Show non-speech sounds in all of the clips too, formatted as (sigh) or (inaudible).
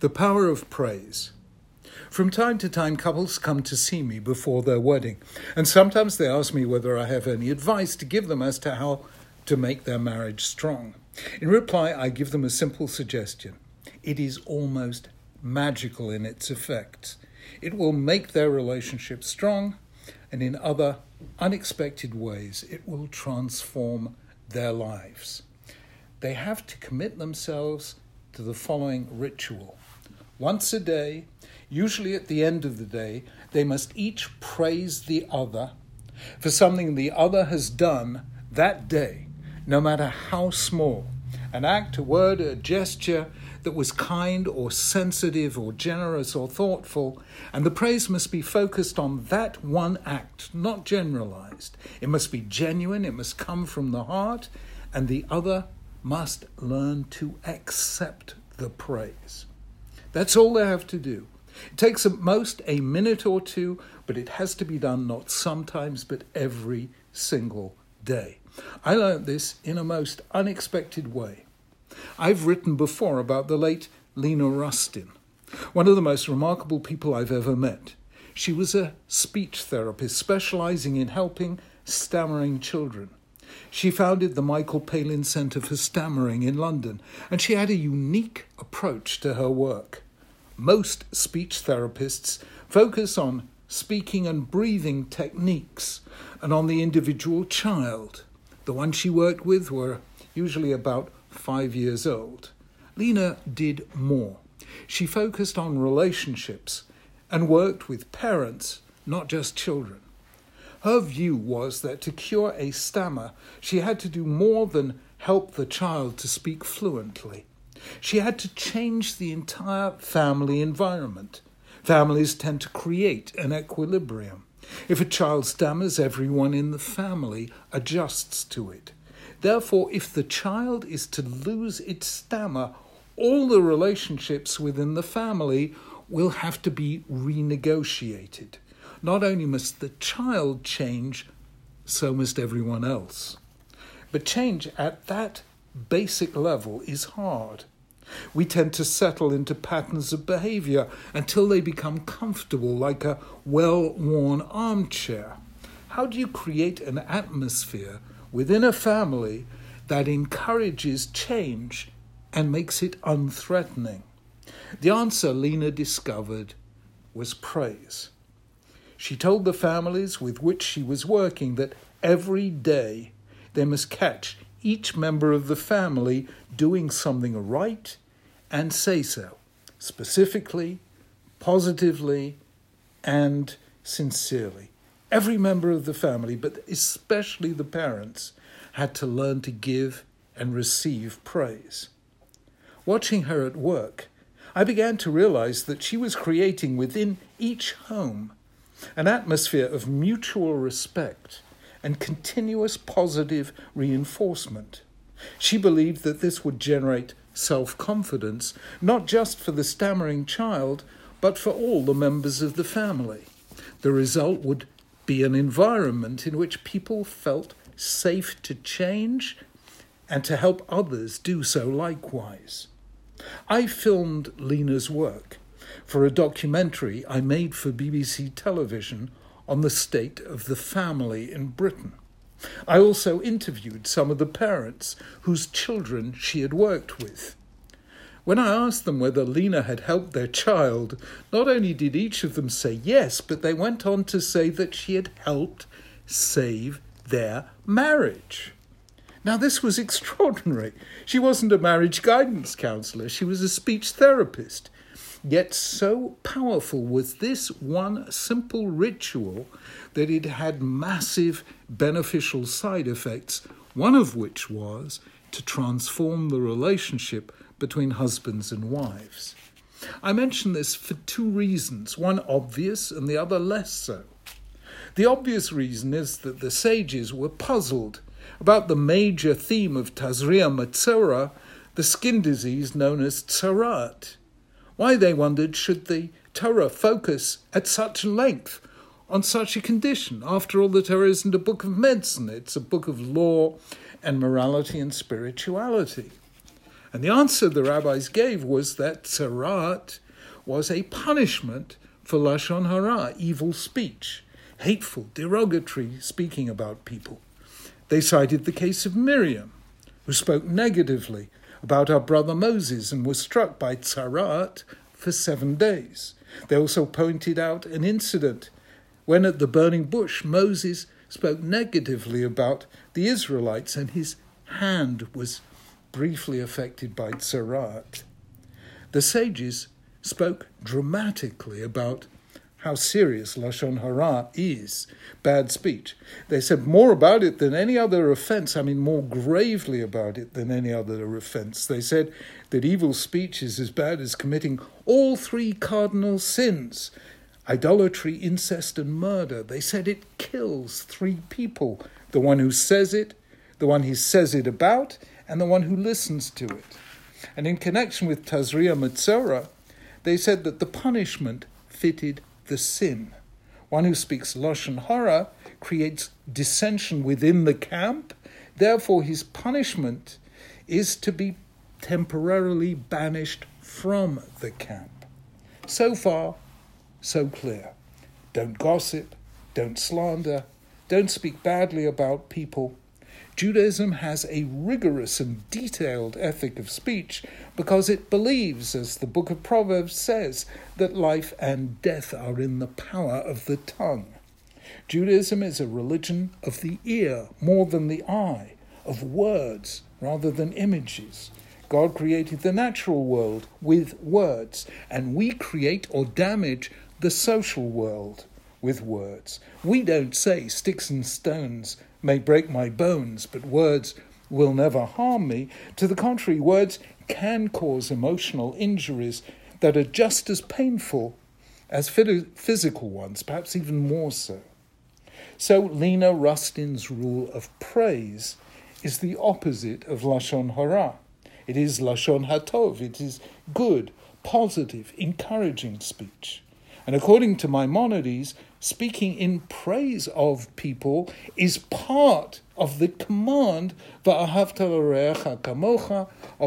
The power of praise. From time to time, couples come to see me before their wedding, and sometimes they ask me whether I have any advice to give them as to how to make their marriage strong. In reply, I give them a simple suggestion it is almost magical in its effects. It will make their relationship strong, and in other unexpected ways, it will transform their lives. They have to commit themselves to the following ritual. Once a day, usually at the end of the day, they must each praise the other for something the other has done that day, no matter how small an act, a word, a gesture that was kind or sensitive or generous or thoughtful, and the praise must be focused on that one act, not generalized. It must be genuine, it must come from the heart, and the other must learn to accept the praise. That's all they have to do. It takes at most a minute or two, but it has to be done not sometimes, but every single day. I learned this in a most unexpected way. I've written before about the late Lena Rustin, one of the most remarkable people I've ever met. She was a speech therapist specializing in helping stammering children. She founded the Michael Palin Centre for Stammering in London, and she had a unique approach to her work. Most speech therapists focus on speaking and breathing techniques and on the individual child. The ones she worked with were usually about five years old. Lena did more. She focused on relationships and worked with parents, not just children. Her view was that to cure a stammer, she had to do more than help the child to speak fluently. She had to change the entire family environment. Families tend to create an equilibrium. If a child stammers, everyone in the family adjusts to it. Therefore, if the child is to lose its stammer, all the relationships within the family will have to be renegotiated. Not only must the child change, so must everyone else. But change at that basic level is hard. We tend to settle into patterns of behavior until they become comfortable, like a well worn armchair. How do you create an atmosphere within a family that encourages change and makes it unthreatening? The answer Lena discovered was praise. She told the families with which she was working that every day they must catch each member of the family doing something right and say so, specifically, positively, and sincerely. Every member of the family, but especially the parents, had to learn to give and receive praise. Watching her at work, I began to realize that she was creating within each home an atmosphere of mutual respect and continuous positive reinforcement. She believed that this would generate self confidence, not just for the stammering child, but for all the members of the family. The result would be an environment in which people felt safe to change and to help others do so likewise. I filmed Lena's work for a documentary I made for BBC television on the state of the family in Britain. I also interviewed some of the parents whose children she had worked with. When I asked them whether Lena had helped their child, not only did each of them say yes, but they went on to say that she had helped save their marriage. Now, this was (laughs) extraordinary. She wasn't a marriage guidance counselor, she was a speech therapist. Yet, so powerful was this one simple ritual that it had massive beneficial side effects, one of which was to transform the relationship between husbands and wives. I mention this for two reasons, one obvious and the other less so. The obvious reason is that the sages were puzzled about the major theme of Tazria Metzora, the skin disease known as Tzaraat. Why, they wondered, should the Torah focus at such length on such a condition? After all, the Torah isn't a book of medicine, it's a book of law and morality and spirituality. And the answer the rabbis gave was that tzarat was a punishment for lashon hara, evil speech, hateful, derogatory speaking about people. They cited the case of Miriam, who spoke negatively about our brother Moses and was struck by tzarat for seven days. They also pointed out an incident when at the burning bush Moses spoke negatively about the Israelites and his hand was briefly affected by tzarat. The sages spoke dramatically about how serious Lashon Hara is, bad speech. They said more about it than any other offense, I mean, more gravely about it than any other offense. They said that evil speech is as bad as committing all three cardinal sins idolatry, incest, and murder. They said it kills three people the one who says it, the one he says it about, and the one who listens to it. And in connection with Tazria Metzora, they said that the punishment fitted the sin. One who speaks Lashon Hara creates dissension within the camp, therefore, his punishment is to be temporarily banished from the camp. So far, so clear. Don't gossip, don't slander, don't speak badly about people, Judaism has a rigorous and detailed ethic of speech because it believes, as the book of Proverbs says, that life and death are in the power of the tongue. Judaism is a religion of the ear more than the eye, of words rather than images. God created the natural world with words, and we create or damage the social world with words. We don't say sticks and stones may break my bones, but words will never harm me. To the contrary, words can cause emotional injuries that are just as painful as physical ones, perhaps even more so. So, Lena Rustin's rule of praise is the opposite of Lashon Hara. It is Lashon Hatov, it is good, positive, encouraging speech. And according to Maimonides, speaking in praise of people is part of the command of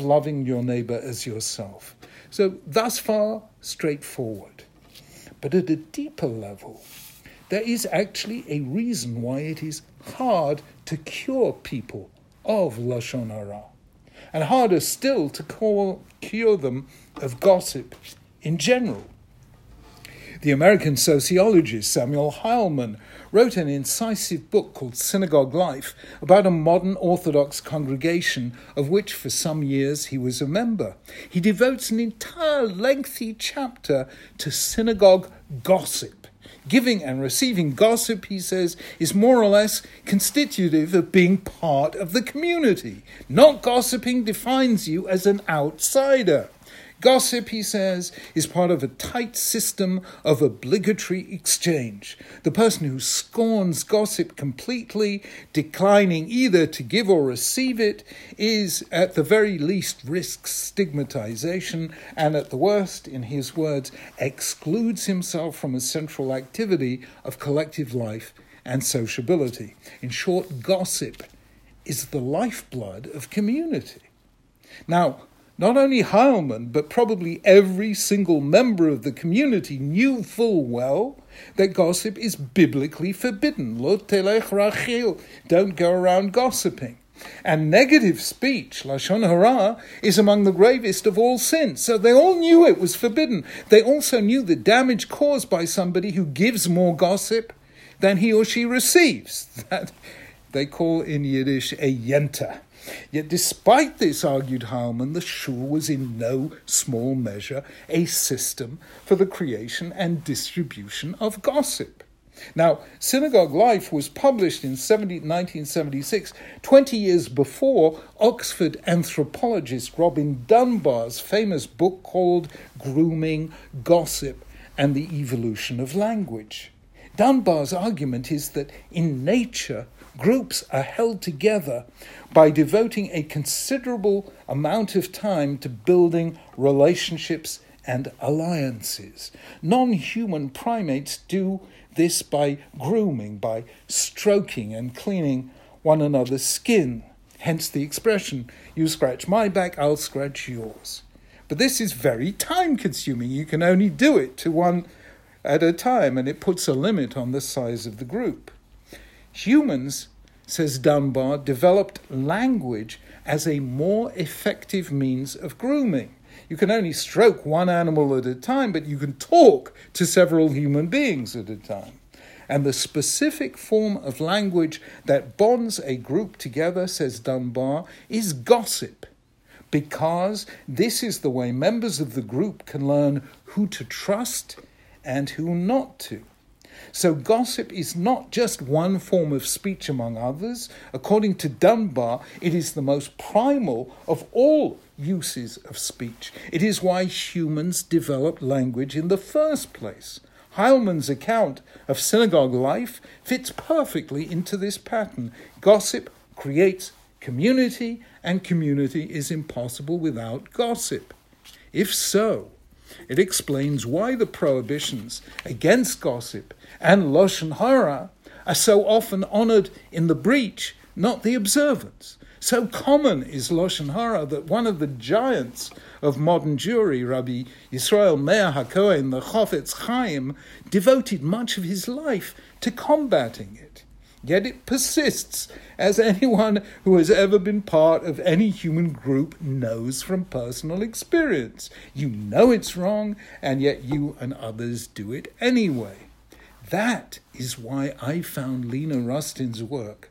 loving your neighbor as yourself. So thus far, straightforward. But at a deeper level, there is actually a reason why it is hard to cure people of Lashon Hara, and harder still to call, cure them of gossip in general. The American sociologist Samuel Heilman wrote an incisive book called Synagogue Life about a modern Orthodox congregation of which for some years he was a member. He devotes an entire lengthy chapter to synagogue gossip. Giving and receiving gossip, he says, is more or less constitutive of being part of the community. Not gossiping defines you as an outsider. Gossip, he says, is part of a tight system of obligatory exchange. The person who scorns gossip completely, declining either to give or receive it, is at the very least risks stigmatization and at the worst, in his words, excludes himself from a central activity of collective life and sociability. In short, gossip is the lifeblood of community. Now, not only Heilman, but probably every single member of the community knew full well that gossip is biblically forbidden. Lo telech rachil, don't go around gossiping. And negative speech, Lashon Hara, is among the gravest of all sins. So they all knew it was forbidden. They also knew the damage caused by somebody who gives more gossip than he or she receives. (laughs) That they call in Yiddish a yenta. Yet, despite this, argued Heilman, the shul was in no small measure a system for the creation and distribution of gossip. Now, Synagogue Life was published in 70, 1976, 20 years before Oxford anthropologist Robin Dunbar's famous book called Grooming, Gossip, and the Evolution of Language. Dunbar's argument is that in nature, groups are held together by devoting a considerable amount of time to building relationships and alliances. Non human primates do this by grooming, by stroking and cleaning one another's skin. Hence the expression, you scratch my back, I'll scratch yours. But this is very time consuming. You can only do it to one at a time, and it puts a limit on the size of the group. Humans, says Dunbar, developed language as a more effective means of grooming. You can only stroke one animal at a time, but you can talk to several human beings at a time. And the specific form of language that bonds a group together, says Dunbar, is gossip, because this is the way members of the group can learn who to trust and who not to. So, gossip is not just one form of speech among others. According to Dunbar, it is the most primal of all uses of speech. It is why humans developed language in the first place. Heilman's account of synagogue life fits perfectly into this pattern. Gossip creates community, and community is impossible without gossip. If so, it explains why the prohibitions against gossip and Lashon Hara are so often honored in the breach, not the observance. So common is Lashon Hara that one of the giants of modern Jewry, Rabbi Yisrael Meir HaKohen, the Chofetz Chaim, devoted much of his life to combating it. Yet it persists, as anyone who has ever been part of any human group knows from personal experience. You know it's wrong, and yet you and others do it anyway. That is why I found Lena Rustin's work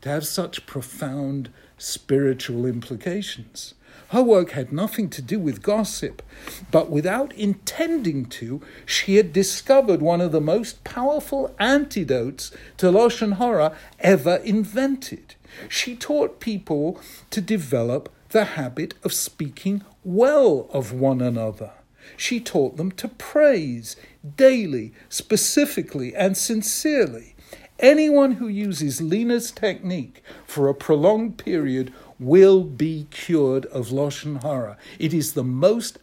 to have such profound spiritual implications. Her work had nothing to do with gossip, but without intending to, she had discovered one of the most powerful antidotes to Lashon Hara ever invented. She taught people to develop the habit of speaking well of one another. She taught them to praise daily, specifically, and sincerely. Anyone who uses Lena's technique for a prolonged period will be cured of Lashon Hara. It is the most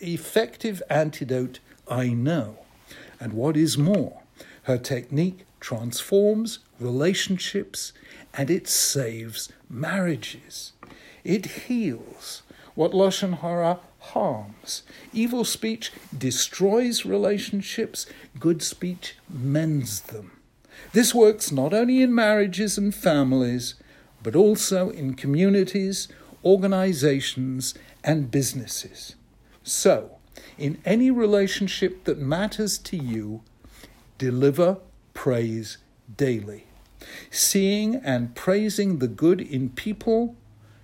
effective antidote I know. And what is more, her technique transforms relationships and it saves marriages. It heals what Lashon Hara harms. Evil speech destroys relationships, good speech mends them. This works not only in marriages and families, but also in communities, organizations, and businesses. So, in any relationship that matters to you, deliver praise daily. Seeing and praising the good in people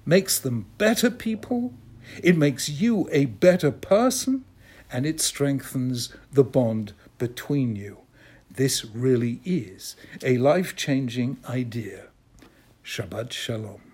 makes them better people, it makes you a better person, and it strengthens the bond between you. This really is a life changing idea. Shabbat Shalom.